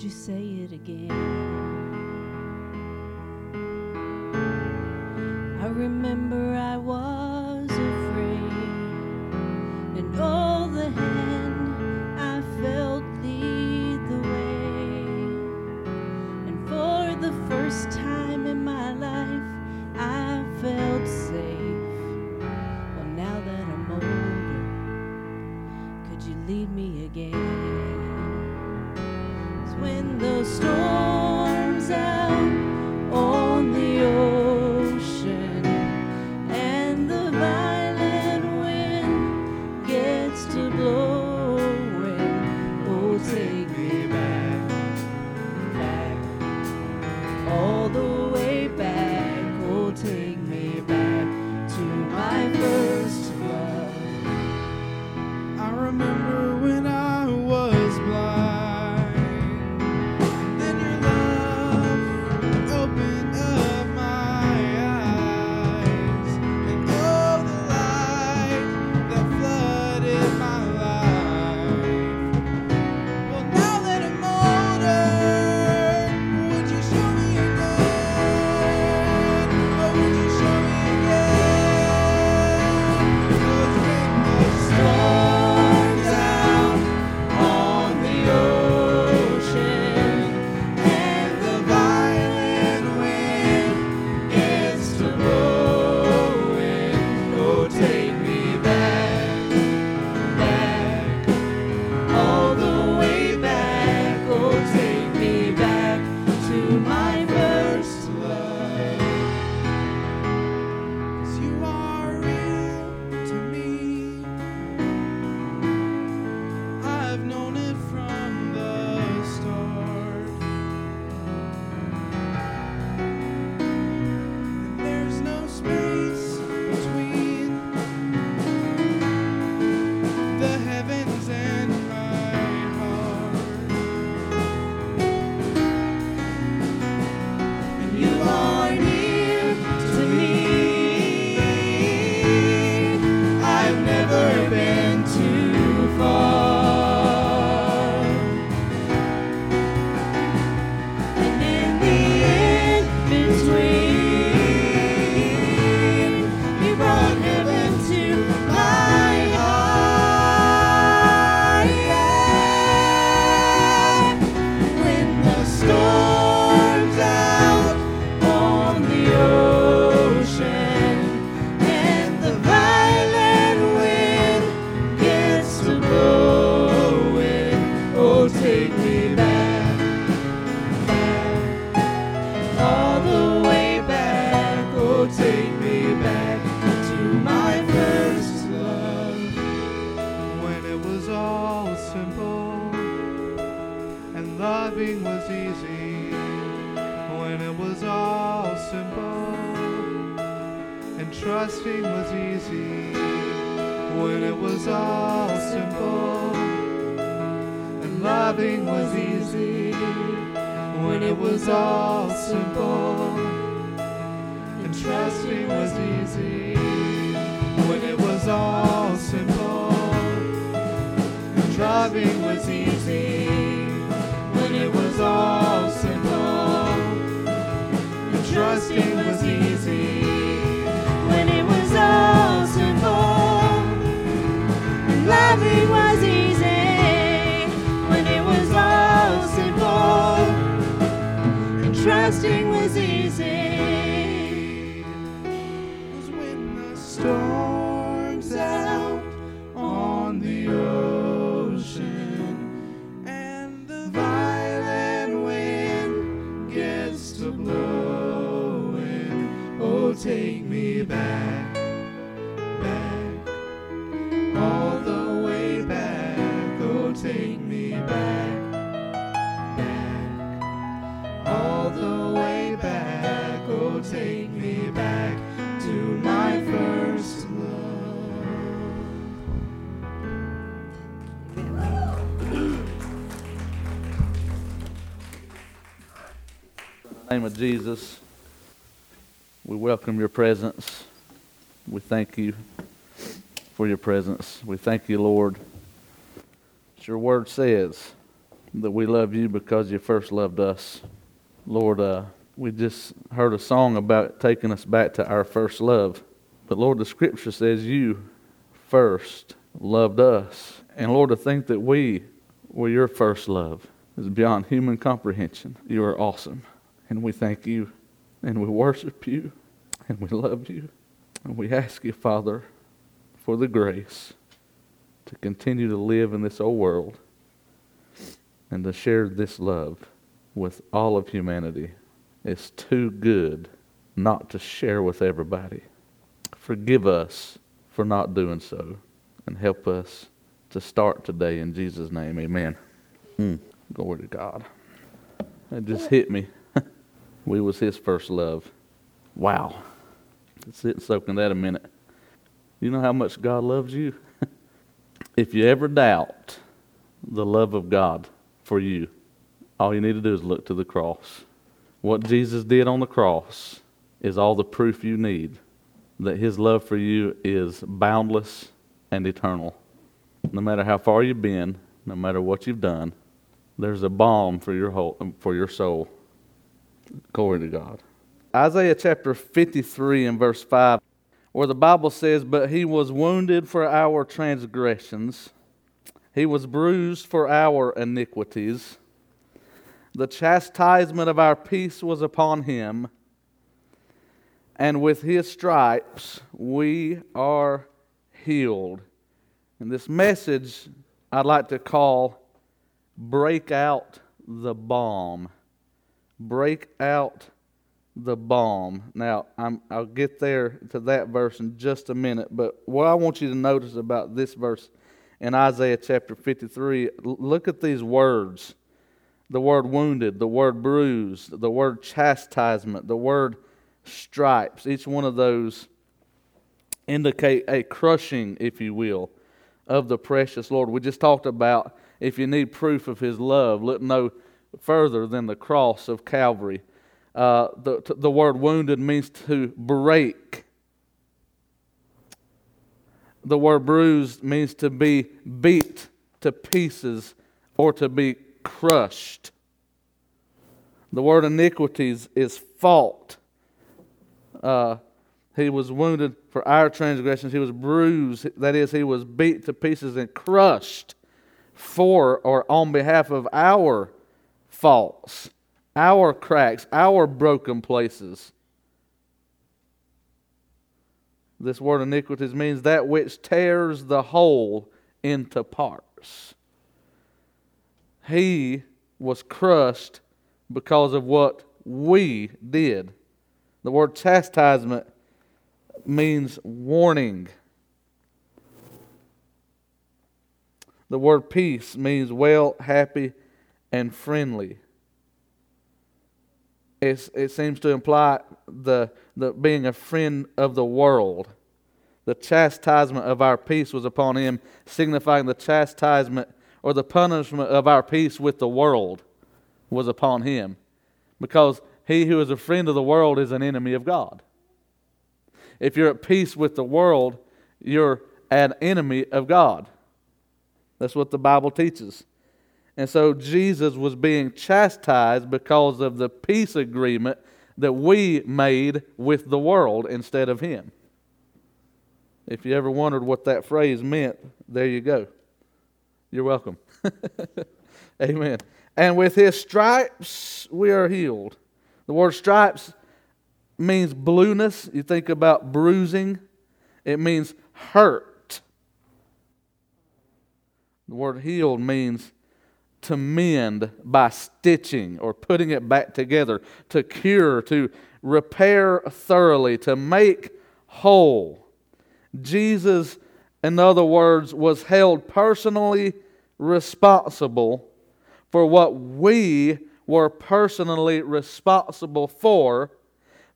Would you say it again? I remember I was afraid, and all the hand I felt lead the way. And for the first time in my life, I felt safe. Well, now that I'm older, could you lead me again? the storm. trusting was easy when it was all simple, and loving was easy when it was all simple, and trusting was easy when it was all simple, and driving was easy when it was all simple, and trusting name of Jesus, we welcome your presence. We thank you for your presence. We thank you, Lord. Your word says that we love you because you first loved us. Lord, uh, we just heard a song about taking us back to our first love. But Lord, the scripture says you first loved us. And Lord, to think that we were your first love is beyond human comprehension. You are awesome. And we thank you and we worship you and we love you. And we ask you, Father, for the grace to continue to live in this old world and to share this love with all of humanity. It's too good not to share with everybody. Forgive us for not doing so and help us to start today in Jesus' name. Amen. Mm. Glory to God. It just hit me. We was his first love. Wow. Sit and soak in that a minute. You know how much God loves you? if you ever doubt the love of God for you, all you need to do is look to the cross. What Jesus did on the cross is all the proof you need that his love for you is boundless and eternal. No matter how far you've been, no matter what you've done, there's a balm for your whole, for your soul. Glory to God. Isaiah chapter 53 and verse 5, where the Bible says, But he was wounded for our transgressions, he was bruised for our iniquities. The chastisement of our peace was upon him, and with his stripes we are healed. And this message I'd like to call Break Out the Balm. Break Out the Balm. Now, I'm, I'll get there to that verse in just a minute, but what I want you to notice about this verse in Isaiah chapter 53, look at these words the word wounded, the word bruised, the word chastisement, the word stripes. Each one of those indicate a crushing, if you will, of the precious Lord. We just talked about if you need proof of His love, look no further than the cross of Calvary. Uh, the, the word wounded means to break. The word bruised means to be beat to pieces or to be crushed. The word iniquities is fault. Uh, he was wounded for our transgressions. He was bruised. That is, he was beat to pieces and crushed for or on behalf of our faults, our cracks, our broken places. This word iniquities means that which tears the whole into parts. He was crushed because of what we did. The word chastisement means warning. The word peace means well, happy, and friendly. It's, it seems to imply the, the being a friend of the world. The chastisement of our peace was upon him, signifying the chastisement or the punishment of our peace with the world was upon him. Because he who is a friend of the world is an enemy of God. If you're at peace with the world, you're an enemy of God. That's what the Bible teaches. And so Jesus was being chastised because of the peace agreement that we made with the world instead of him. If you ever wondered what that phrase meant, there you go. You're welcome. Amen. And with his stripes we are healed. The word stripes means blueness. You think about bruising, it means hurt. The word healed means to mend by stitching or putting it back together, to cure, to repair thoroughly, to make whole. Jesus, in other words, was held personally responsible for what we were personally responsible for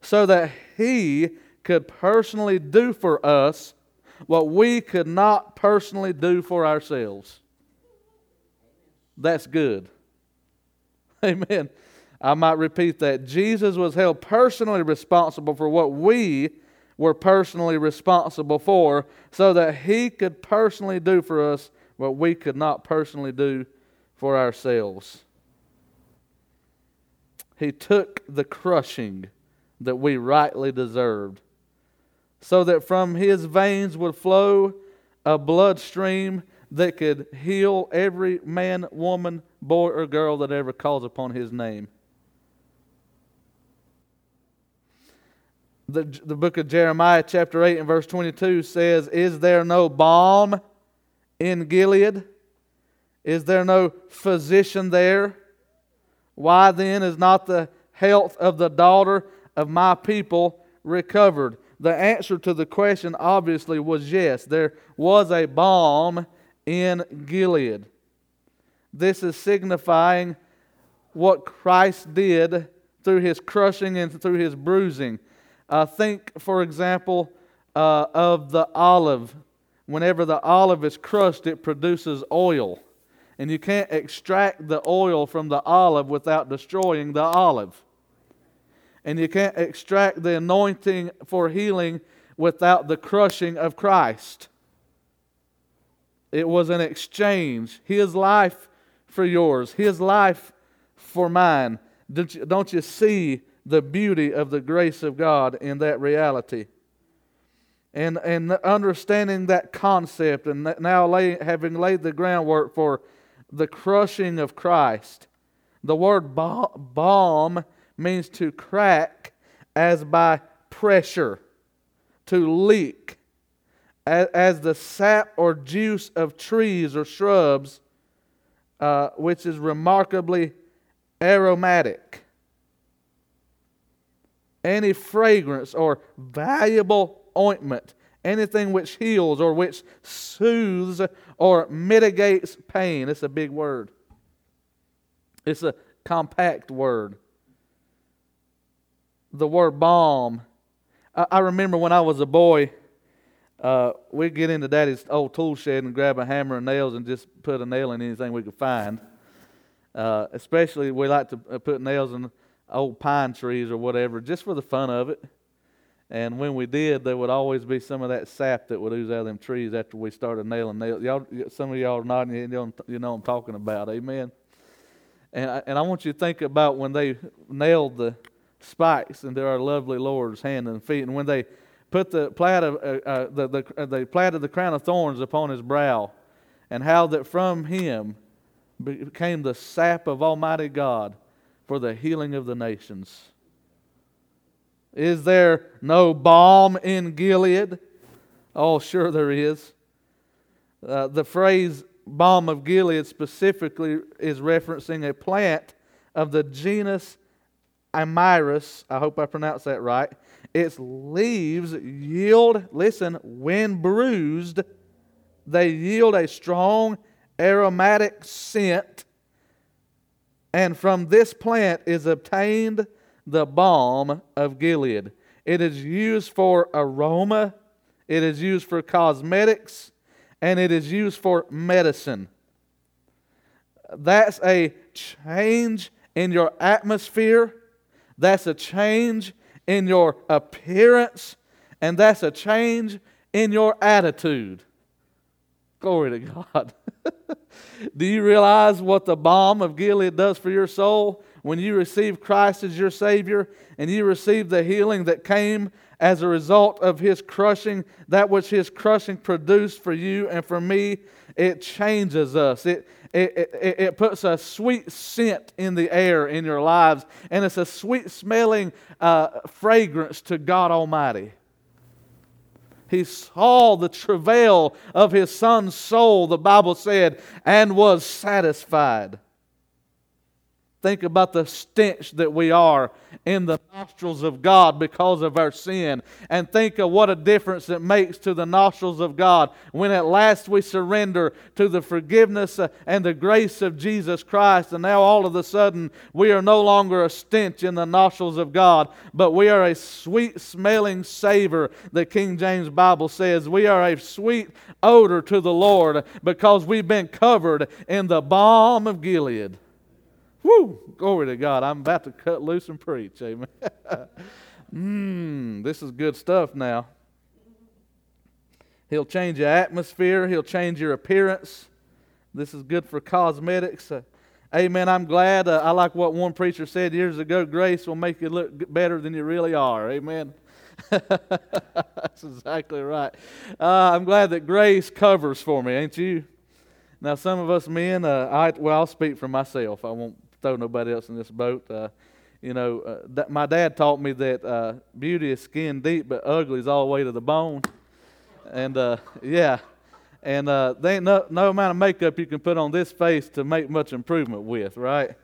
so that He could personally do for us what we could not personally do for ourselves. That's good. Amen. I might repeat that. Jesus was held personally responsible for what we were personally responsible for, so that He could personally do for us what we could not personally do for ourselves. He took the crushing that we rightly deserved, so that from His veins would flow a bloodstream that could heal every man, woman, boy, or girl that ever calls upon His name. the, the book of Jeremiah, chapter 8, and verse 22 says, Is there no balm in Gilead? Is there no physician there? Why then is not the health of the daughter of my people recovered? The answer to the question obviously was yes. There was a balm in Gilead. This is signifying what Christ did through his crushing and through his bruising. Uh, think, for example, uh, of the olive. Whenever the olive is crushed, it produces oil. And you can't extract the oil from the olive without destroying the olive. And you can't extract the anointing for healing without the crushing of Christ. It was an exchange. His life for yours, His life for mine. Don't you, see the beauty of the grace of God in that reality. And, and understanding that concept, and now lay, having laid the groundwork for the crushing of Christ, the word balm means to crack as by pressure, to leak, as, as the sap or juice of trees or shrubs, uh, which is remarkably aromatic any fragrance or valuable ointment, anything which heals or which soothes or mitigates pain. It's a big word, it's a compact word. The word balm. I, I remember when I was a boy, uh, we'd get into daddy's old tool shed and grab a hammer and nails and just put a nail in anything we could find. Uh, especially, we like to uh, put nails in old pine trees or whatever, just for the fun of it. And when we did, there would always be some of that sap that would ooze out of them trees after we started nailing nails. Y'all, some of y'all are nodding, you know, you know I'm talking about. Amen. And I, and I want you to think about when they nailed the spikes into our lovely Lord's hand and feet, and when they put the plait of uh, uh, the, the uh, they platted the crown of thorns upon his brow, and how that from him became the sap of Almighty God for the healing of the nations. Is there no balm in Gilead? Oh, sure there is. Uh, the phrase balm of Gilead specifically is referencing a plant of the genus Amyris. I hope I pronounced that right. Its leaves yield, listen, when bruised, they yield a strong aromatic scent and from this plant is obtained the balm of Gilead. It is used for aroma, it is used for cosmetics, and it is used for medicine. That's a change in your atmosphere, that's a change in your appearance, and that's a change in your attitude. Glory to God. Do you realize what the balm of Gilead does for your soul? When you receive Christ as your Savior and you receive the healing that came as a result of His crushing, that which His crushing produced for you and for me, it changes us. It, it, it, it, puts a sweet scent in the air in your lives, and it's a sweet smelling uh, fragrance to God Almighty. He saw the travail of his son's soul, the Bible said, and was satisfied. Think about the stench that we are in the nostrils of God because of our sin. And think of what a difference it makes to the nostrils of God when at last we surrender to the forgiveness uh, and the grace of Jesus Christ. And now all of a sudden we are no longer a stench in the nostrils of God, but we are a sweet smelling savor, the King James Bible says. We are a sweet odor to the Lord because we've been covered in the balm of Gilead. Woo! Glory to God. I'm about to cut loose and preach. Amen. Mmm, this is good stuff now. He'll change your atmosphere, he'll change your appearance. This is good for cosmetics. Uh, amen. I'm glad. Uh, I like what one preacher said years ago grace will make you look better than you really are. Amen. That's exactly right. Uh, I'm glad that grace covers for me, ain't you? Now, some of us men, uh, I, well, I'll speak for myself. I won't throw nobody else in this boat. Uh, you know, uh, that, my dad taught me that uh, beauty is skin deep, but ugly is all the way to the bone. And uh, yeah, and uh, there ain't no, no amount of makeup you can put on this face to make much improvement with, right?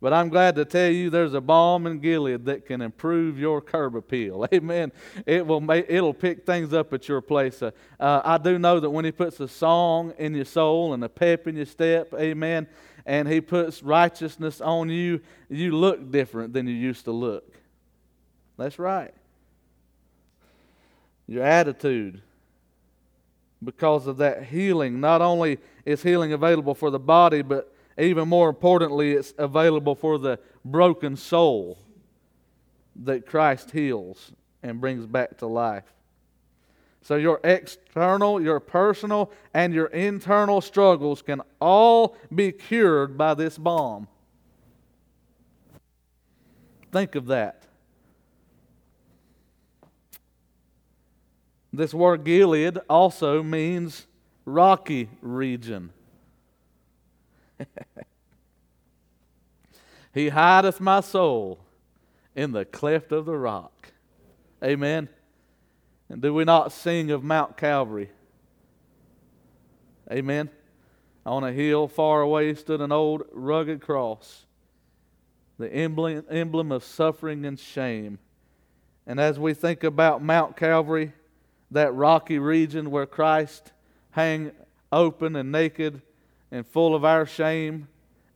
But I'm glad to tell you there's a balm in Gilead that can improve your curb appeal. Amen. It will make, it'll pick things up at your place. Uh, uh, I do know that when He puts a song in your soul and a pep in your step, amen, and He puts righteousness on you, you look different than you used to look. That's right. Your attitude, because of that healing, not only is healing available for the body, but even more importantly, it's available for the broken soul that Christ heals and brings back to life. So, your external, your personal, and your internal struggles can all be cured by this balm. Think of that. This word Gilead also means rocky region. he hideth my soul in the cleft of the rock. Amen. And do we not sing of Mount Calvary? Amen. On a hill far away stood an old rugged cross, the emblem, emblem of suffering and shame. And as we think about Mount Calvary, that rocky region where Christ hang open and naked and full of our shame,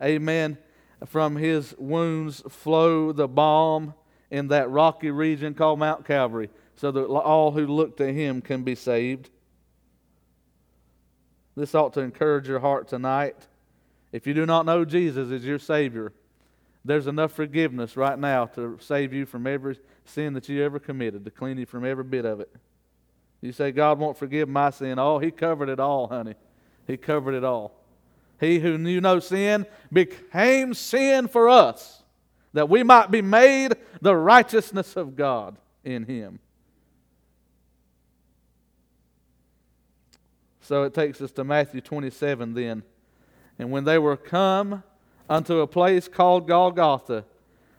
amen, from his wounds flow the balm in that rocky region called Mount Calvary so that all who look to him can be saved. This ought to encourage your heart tonight. If you do not know Jesus as your Savior, there's enough forgiveness right now to save you from every sin that you ever committed, to clean you from every bit of it. You say, God won't forgive my sin. Oh, He covered it all, honey. He covered it all. He who knew no sin became sin for us, that we might be made the righteousness of God in Him. So it takes us to Matthew 27 then. And when they were come unto a place called Golgotha,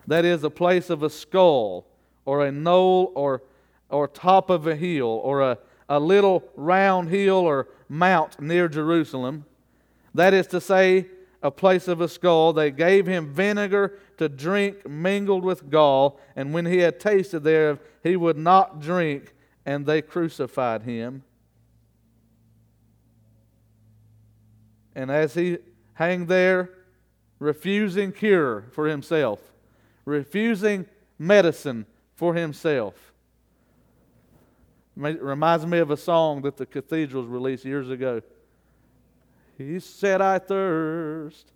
that is a place of a skull, or a knoll, or, or top of a hill, or a, a little round hill or mount near Jerusalem, that is to say, a place of a skull, they gave him vinegar to drink mingled with gall, and when he had tasted thereof, he would not drink, and they crucified him. And as he hung there, refusing cure for himself, refusing medicine for himself. It reminds me of a song that the cathedrals released years ago. He said, I thirst,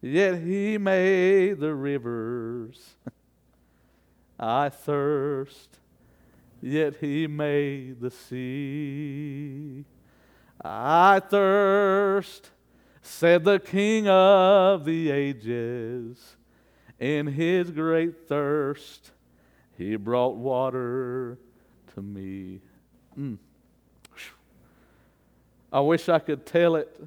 yet he made the rivers. I thirst, yet he made the sea. I thirst, said the King of the ages. In his great thirst, he brought water to me. Mm. I wish I could tell it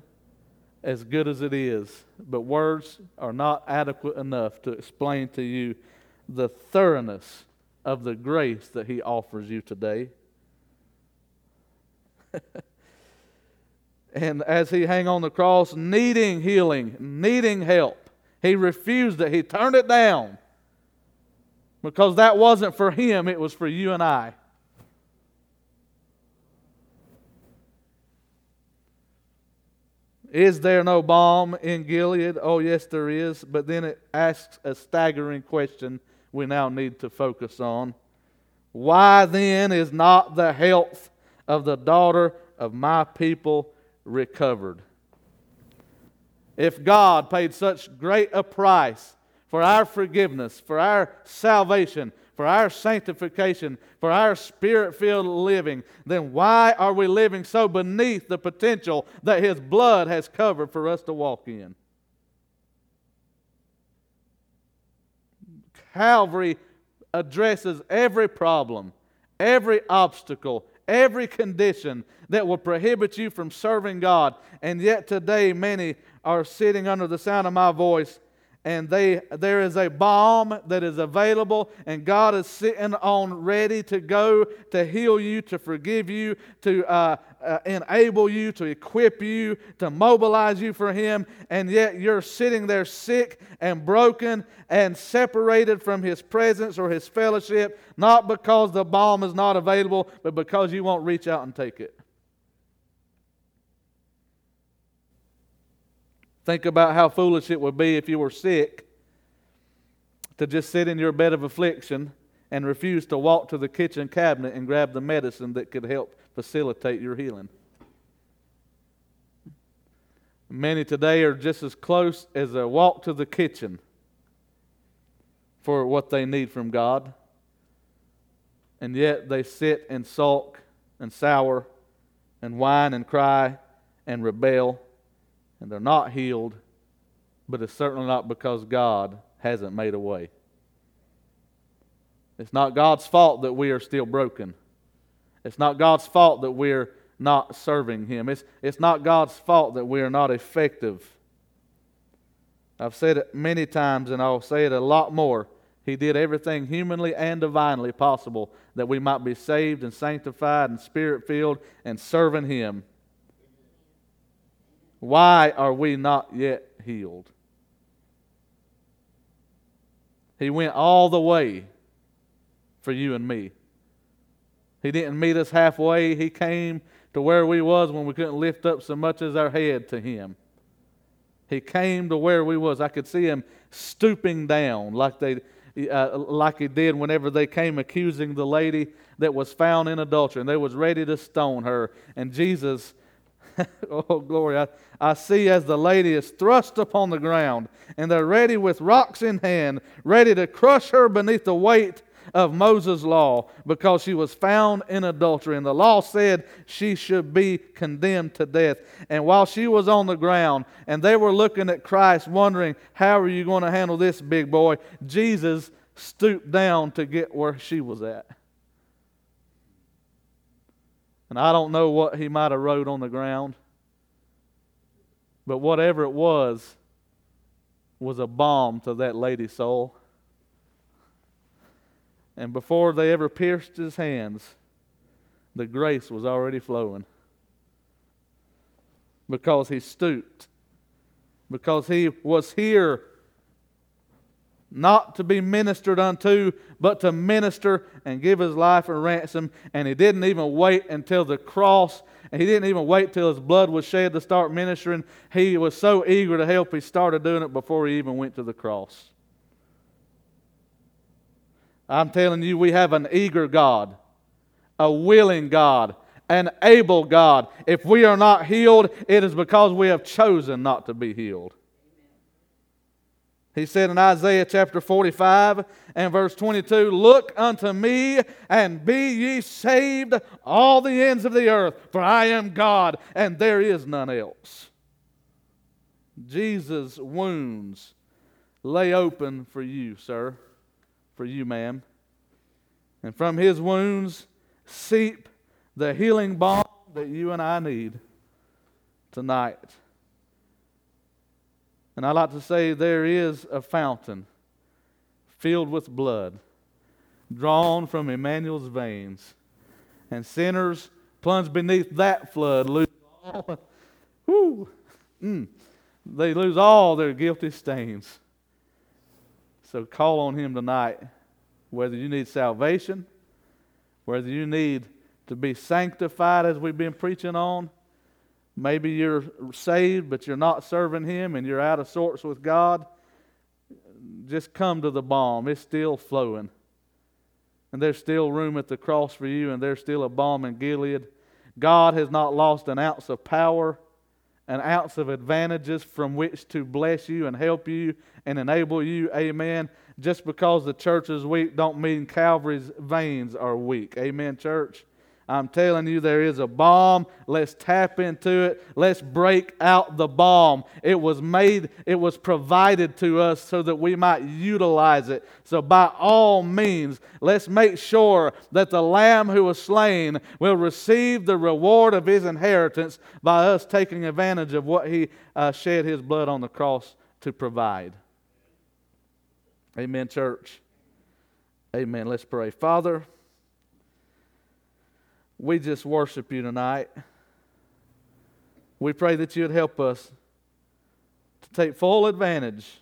as good as it is, but words are not adequate enough to explain to you the thoroughness of the grace that he offers you today. And as he hung on the cross, needing healing, needing help, he refused it. He turned it down because that wasn't for him, it was for you and I. Is there no balm in Gilead? Oh, yes, there is. But then it asks a staggering question we now need to focus on. Why then is not the health of the daughter of my people recovered. If God paid such great a price for our forgiveness, for our salvation, for our sanctification, for our spirit filled living, then why are we living so beneath the potential that His blood has covered for us to walk in? Calvary addresses every problem, every obstacle, every condition that will prohibit you from serving God. And yet today, many are sitting under the sound of my voice and they, there is a balm that is available, and God is sitting on ready to go to heal you, to forgive you, to uh, uh, enable you, to equip you, to mobilize you for Him, and yet you're sitting there sick and broken and separated from His presence or His fellowship, not because the balm is not available, but because you won't reach out and take it. Think about how foolish it would be if you were sick to just sit in your bed of affliction and refuse to walk to the kitchen cabinet and grab the medicine that could help facilitate your healing. Many today are just as close as a walk to the kitchen for what they need from God. And yet they sit and sulk and sour and whine and cry and rebel and they're not healed, but it's certainly not because God hasn't made a way. It's not God's fault that we are still broken. It's not God's fault that we're not serving Him. It's, it's not God's fault that we are not effective. I've said it many times and I'll say it a lot more. He did everything humanly and divinely possible that we might be saved and sanctified and spirit filled and serving Him. Why are we not yet healed? He went all the way for you and me. He didn't meet us halfway. He came to where we was when we couldn't lift up so much as our head to him. He came to where we was. I could see him stooping down like they uh, like he did whenever they came accusing the lady that was found in adultery and they was ready to stone her and Jesus oh, glory. I, I see as the lady is thrust upon the ground, and they're ready with rocks in hand, ready to crush her beneath the weight of Moses' law because she was found in adultery. And the law said she should be condemned to death. And while she was on the ground and they were looking at Christ, wondering, How are you going to handle this, big boy? Jesus stooped down to get where she was at. And I don't know what he might have wrote on the ground. But whatever it was, was a balm to that lady's soul. And before they ever pierced his hands, the grace was already flowing. Because he stooped. Because he was here not to be ministered unto, but to minister and give his life a ransom. And he didn't even wait until the cross, and he didn't even wait till his blood was shed to start ministering. He was so eager to help, he started doing it before he even went to the cross. I'm telling you, we have an eager God, a willing God, an able God. If we are not healed, it is because we have chosen not to be healed. He said in Isaiah chapter 45 and verse 22 Look unto me and be ye saved, all the ends of the earth, for I am God and there is none else. Jesus' wounds lay open for you, sir, for you, ma'am. And from his wounds seep the healing balm that you and I need tonight. And I like to say there is a fountain filled with blood drawn from Emmanuel's veins. And sinners plunged beneath that flood lose all, mm, they lose all their guilty stains. So call on him tonight, whether you need salvation, whether you need to be sanctified as we've been preaching on, Maybe you're saved, but you're not serving Him and you're out of sorts with God. Just come to the balm. It's still flowing. And there's still room at the cross for you, and there's still a balm in Gilead. God has not lost an ounce of power, an ounce of advantages from which to bless you and help you and enable you. Amen. Just because the church is weak don't mean Calvary's veins are weak. Amen, church. I'm telling you, there is a balm. Let's tap into it. Let's break out the balm. It was made, it was provided to us so that we might utilize it. So, by all means, let's make sure that the Lamb who was slain will receive the reward of his inheritance by us taking advantage of what he uh, shed his blood on the cross to provide. Amen, church. Amen. Let's pray. Father, we just worship you tonight. We pray that you would help us to take full advantage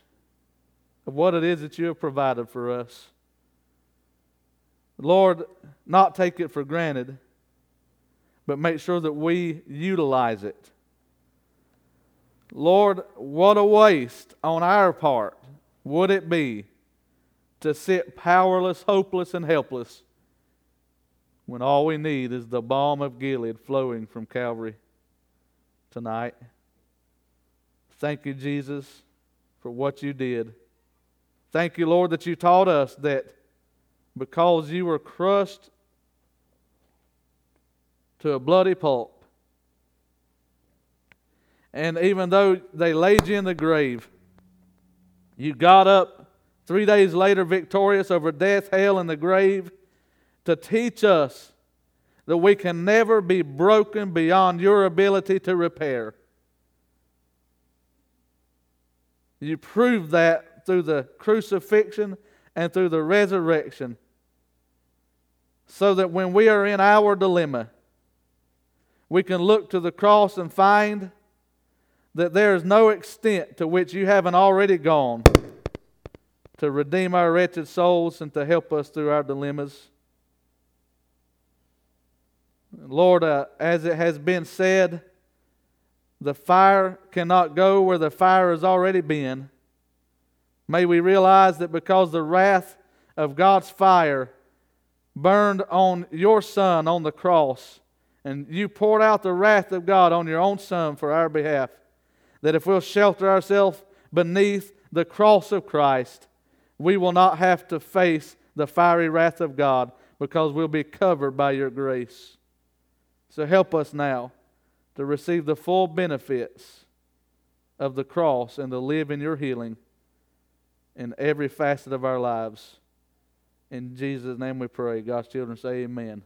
of what it is that you have provided for us. Lord, not take it for granted, but make sure that we utilize it. Lord, what a waste on our part would it be to sit powerless, hopeless, and helpless when all we need is the balm of Gilead flowing from Calvary tonight. Thank you, Jesus, for what you did. Thank you, Lord, that you taught us that because you were crushed to a bloody pulp, and even though they laid you in the grave, you got up three days later victorious over death, hell, and the grave to teach us that we can never be broken beyond your ability to repair. You proved that through the crucifixion and through the resurrection, so that when we are in our dilemma, we can look to the cross and find that there is no extent to which you haven't already gone to redeem our wretched souls and to help us through our dilemmas. Lord, uh, as it has been said, the fire cannot go where the fire has already been. May we realize that because the wrath of God's fire burned on your Son on the cross, and you poured out the wrath of God on your own Son for our behalf, that if we'll shelter ourselves beneath the cross of Christ, we will not have to face the fiery wrath of God because we'll be covered by your grace. So help us now to receive the full benefits of the cross and to live in your healing in every facet of our lives. In Jesus' name we pray. God's children say amen.